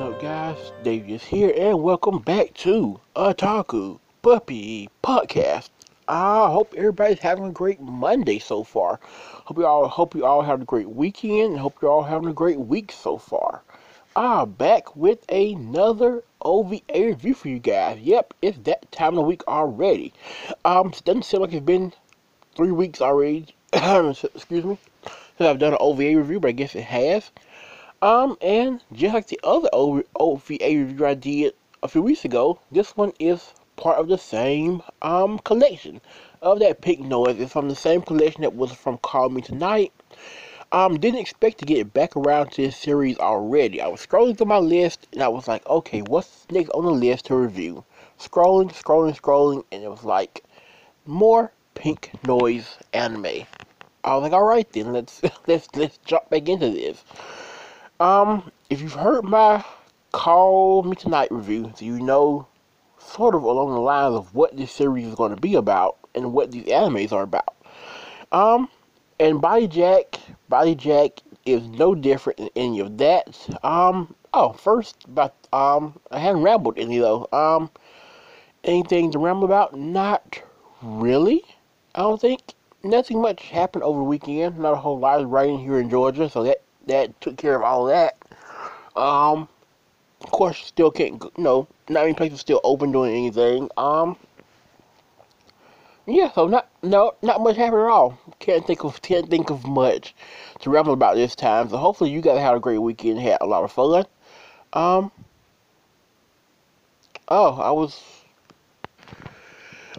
up, guys? Davius here, and welcome back to Otaku Puppy Podcast. I hope everybody's having a great Monday so far. Hope you all hope you all have a great weekend, hope you're all having a great week so far. Ah, back with another OVA review for you guys. Yep, it's that time of the week already. Um, it doesn't seem like it's been three weeks already. excuse me. Since I've done an OVA review, but I guess it has. Um, and just like the other OVA review I did a few weeks ago, this one is part of the same um collection of that pink noise. It's from the same collection that was from Call Me Tonight. Um, didn't expect to get back around to this series already. I was scrolling through my list and I was like, okay, what's next on the list to review? Scrolling, scrolling, scrolling, and it was like more pink noise anime. I was like, all right then, let's let's let's jump back into this. Um, if you've heard my Call Me Tonight review, so you know sort of along the lines of what this series is going to be about and what these animes are about. Um, and Body Jack, Body Jack is no different than any of that. Um, oh, first, but um, I haven't rambled any though. Um, anything to ramble about? Not really. I don't think nothing much happened over the weekend. Not a whole lot of writing here in Georgia, so that that took care of all that. Um, of course, still can't, you know, not many places still open doing anything. Um, yeah, so not, no, not much happened at all. Can't think of, can't think of much to ramble about this time. So hopefully you guys had a great weekend, had a lot of fun. Um, oh, I was,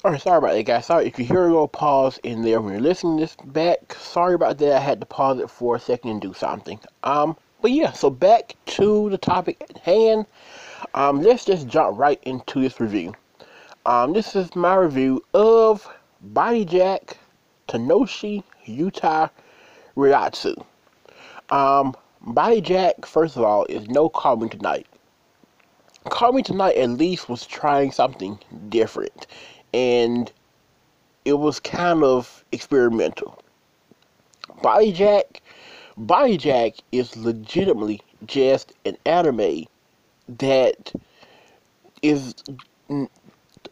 Alright, sorry about that, guys. Sorry if you hear a little pause in there when you're listening this back. Sorry about that. I had to pause it for a second and do something. Um, but yeah, so back to the topic at hand. Um, let's just jump right into this review. Um, this is my review of Body Jack Tanoshi Yuta Ryatsu. Um, Body Jack, first of all, is no Call Me Tonight. Call Me Tonight at least was trying something different and it was kind of experimental. Body Jack, Body Jack is legitimately just an anime that is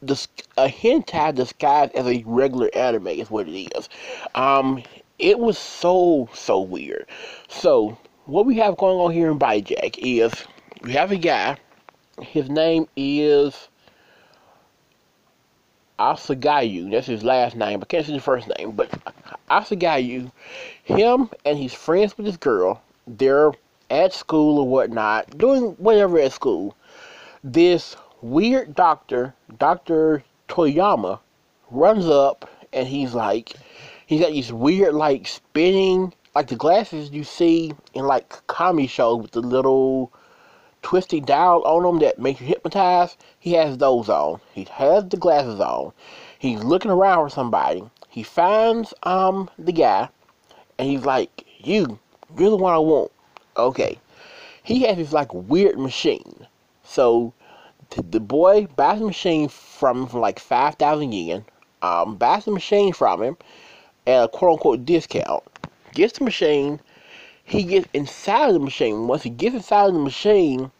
the a hentai disguised as a regular anime is what it is. Um, it was so so weird. So what we have going on here in Body Jack is we have a guy. His name is Asagayu, that's his last name, I can't see the first name, but Asagayu, him and he's friends with this girl, they're at school or whatnot, doing whatever at school. This weird doctor, Dr. Toyama, runs up and he's like, he's got these weird, like, spinning, like the glasses you see in, like, comedy shows with the little twisty dial on them that make you hypnotize. He has those on. He has the glasses on. He's looking around for somebody. He finds um the guy, and he's like, "You, you're the one I want." Okay. He has this like weird machine. So the boy buys the machine from him for like five thousand yen. Um, buys the machine from him at a quote unquote discount. Gets the machine he gets inside of the machine. Once he gets inside of the machine,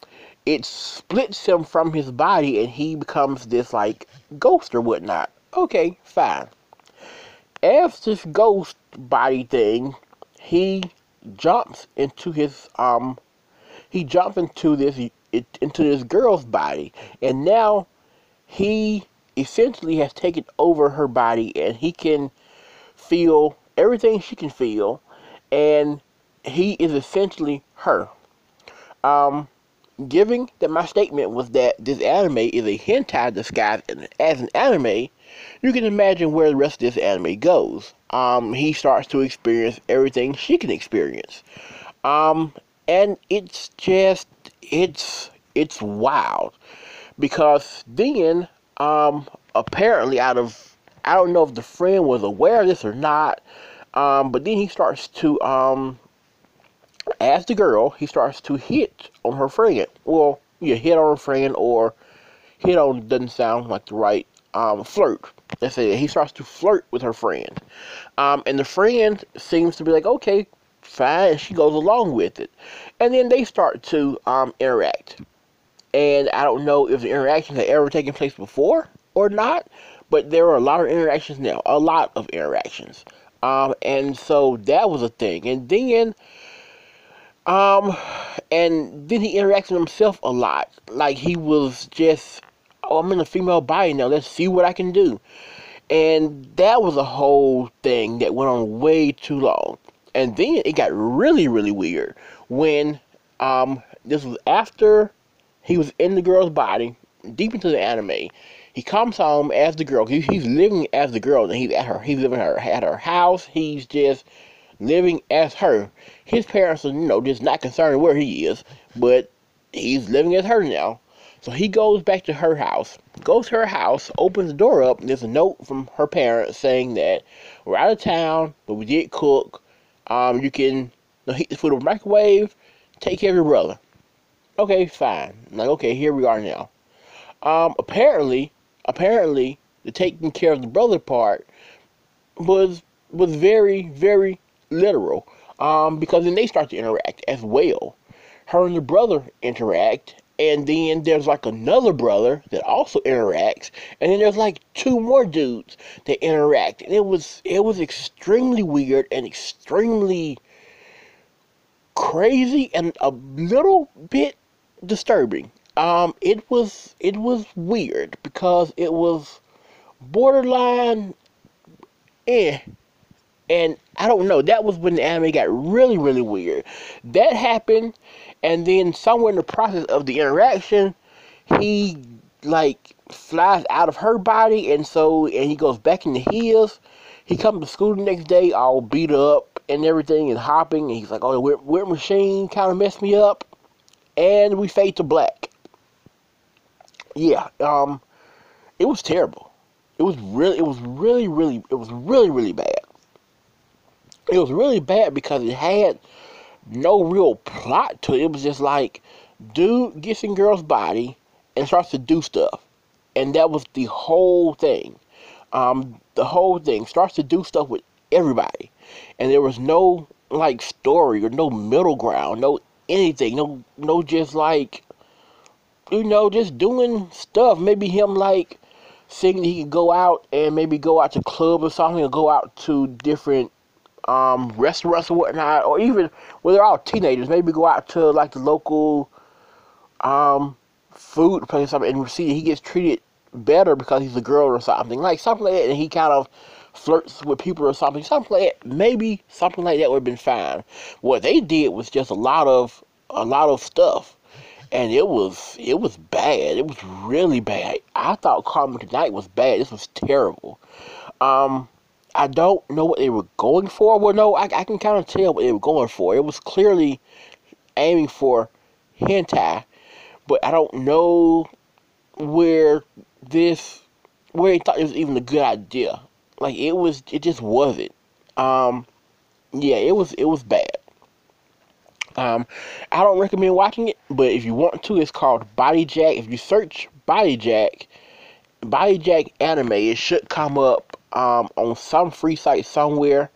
it splits him from his body and he becomes this like ghost or whatnot. Okay, fine. As this ghost body thing, he jumps into his um he jumps into this into this girl's body and now he essentially has taken over her body and he can feel everything she can feel and he is essentially her. Um, giving that my statement was that this anime is a hentai disguised as an anime, you can imagine where the rest of this anime goes. Um, he starts to experience everything she can experience. Um, and it's just, it's, it's wild. Because then, um, apparently out of, I don't know if the friend was aware of this or not, um, but then he starts to, um, as the girl, he starts to hit on her friend. Well, you hit on her friend or hit on doesn't sound like the right um, flirt. Let's say he starts to flirt with her friend. Um, and the friend seems to be like, okay, fine. She goes along with it. And then they start to um, interact. and I don't know if the interactions had ever taken place before or not, but there are a lot of interactions now, a lot of interactions. Um, and so that was a thing. And then, um, and then he interacts with himself a lot. Like he was just, oh, I'm in a female body now. Let's see what I can do. And that was a whole thing that went on way too long. And then it got really, really weird when, um, this was after he was in the girl's body, deep into the anime. He comes home as the girl. He, he's living as the girl, and he's at her. He's living her at her house. He's just living as her. His parents are, you know, just not concerned where he is, but he's living as her now. So he goes back to her house, goes to her house, opens the door up, and there's a note from her parents saying that we're out of town, but we did cook. Um, you can you know, heat the food in the microwave, take care of your brother. Okay, fine. I'm like, okay, here we are now. Um, apparently, apparently the taking care of the brother part was was very very literal um, because then they start to interact as well her and the brother interact and then there's like another brother that also interacts and then there's like two more dudes that interact and it was it was extremely weird and extremely crazy and a little bit disturbing um, it was it was weird because it was borderline eh. And I don't know, that was when the anime got really, really weird. That happened, and then somewhere in the process of the interaction, he like flies out of her body and so and he goes back into his. He comes to school the next day all beat up and everything and hopping and he's like, Oh the weird, weird machine kinda messed me up and we fade to black yeah, um, it was terrible. It was really, it was really, really, it was really, really bad. It was really bad because it had no real plot to it. It was just like, dude gets in girl's body and starts to do stuff, and that was the whole thing. Um, the whole thing starts to do stuff with everybody, and there was no like story or no middle ground, no anything, no, no, just like you know, just doing stuff. Maybe him like saying he could go out and maybe go out to club or something, or go out to different um, restaurants or whatnot, or even when they're all teenagers, maybe go out to like the local um, food place and see he gets treated better because he's a girl or something, like something like that, and he kind of flirts with people or something, something like that. Maybe something like that would have been fine. What they did was just a lot of a lot of stuff and it was it was bad. It was really bad. I thought Call Me Tonight was bad. This was terrible. Um, I don't know what they were going for. Well, no, I, I can kind of tell what they were going for. It was clearly aiming for hentai, but I don't know where this where they thought it was even a good idea. Like it was, it just wasn't. Um, yeah, it was it was bad. Um, I don't recommend watching it, but if you want to, it's called Body Jack. If you search Body Jack, Body Jack anime, it should come up um, on some free site somewhere.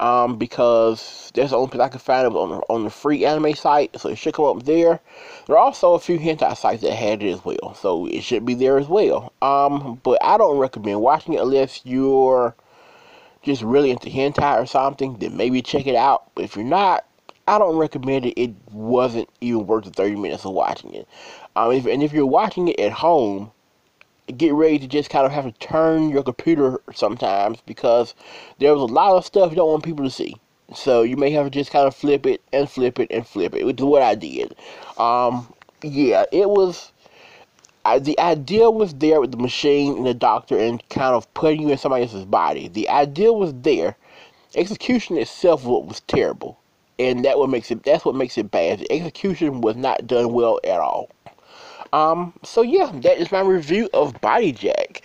Um, because that's the only place I can find it on the, on the free anime site, so it should come up there. There are also a few hentai sites that had it as well, so it should be there as well. Um, but I don't recommend watching it unless you're just really into hentai or something. Then maybe check it out. But if you're not, I don't recommend it. It wasn't even worth the 30 minutes of watching it. Um, if, and if you're watching it at home, get ready to just kind of have to turn your computer sometimes because there was a lot of stuff you don't want people to see. So you may have to just kind of flip it and flip it and flip it, which is what I did. Um, yeah, it was. I, the idea was there with the machine and the doctor and kind of putting you in somebody else's body. The idea was there. Execution itself was terrible and that what makes it that's what makes it bad. The execution was not done well at all. Um, so yeah, that is my review of Body Jack.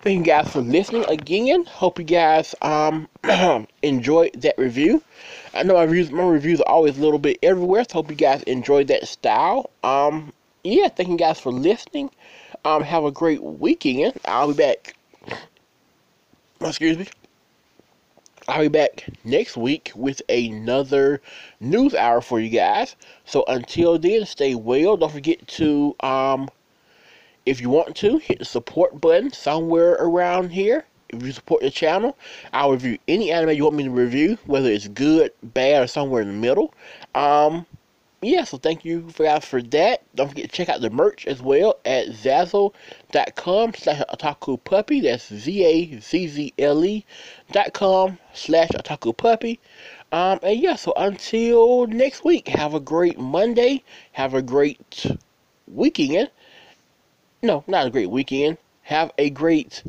Thank you guys for listening again. Hope you guys um enjoyed that review. I know my reviews my reviews are always a little bit everywhere, so hope you guys enjoyed that style. Um yeah, thank you guys for listening. Um have a great weekend. I'll be back. Excuse me. I'll be back next week with another news hour for you guys. So until then, stay well. Don't forget to, um, if you want to, hit the support button somewhere around here. If you support the channel, I'll review any anime you want me to review, whether it's good, bad, or somewhere in the middle. Um, yeah, so thank you guys for that. Don't forget to check out the merch as well at zazzle.com slash otaku puppy. That's Z A Z Z L E dot com slash otaku puppy. Um, and yeah, so until next week, have a great Monday. Have a great weekend. No, not a great weekend. Have a great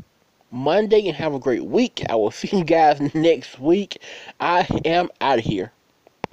Monday and have a great week. I will see you guys next week. I am out of here.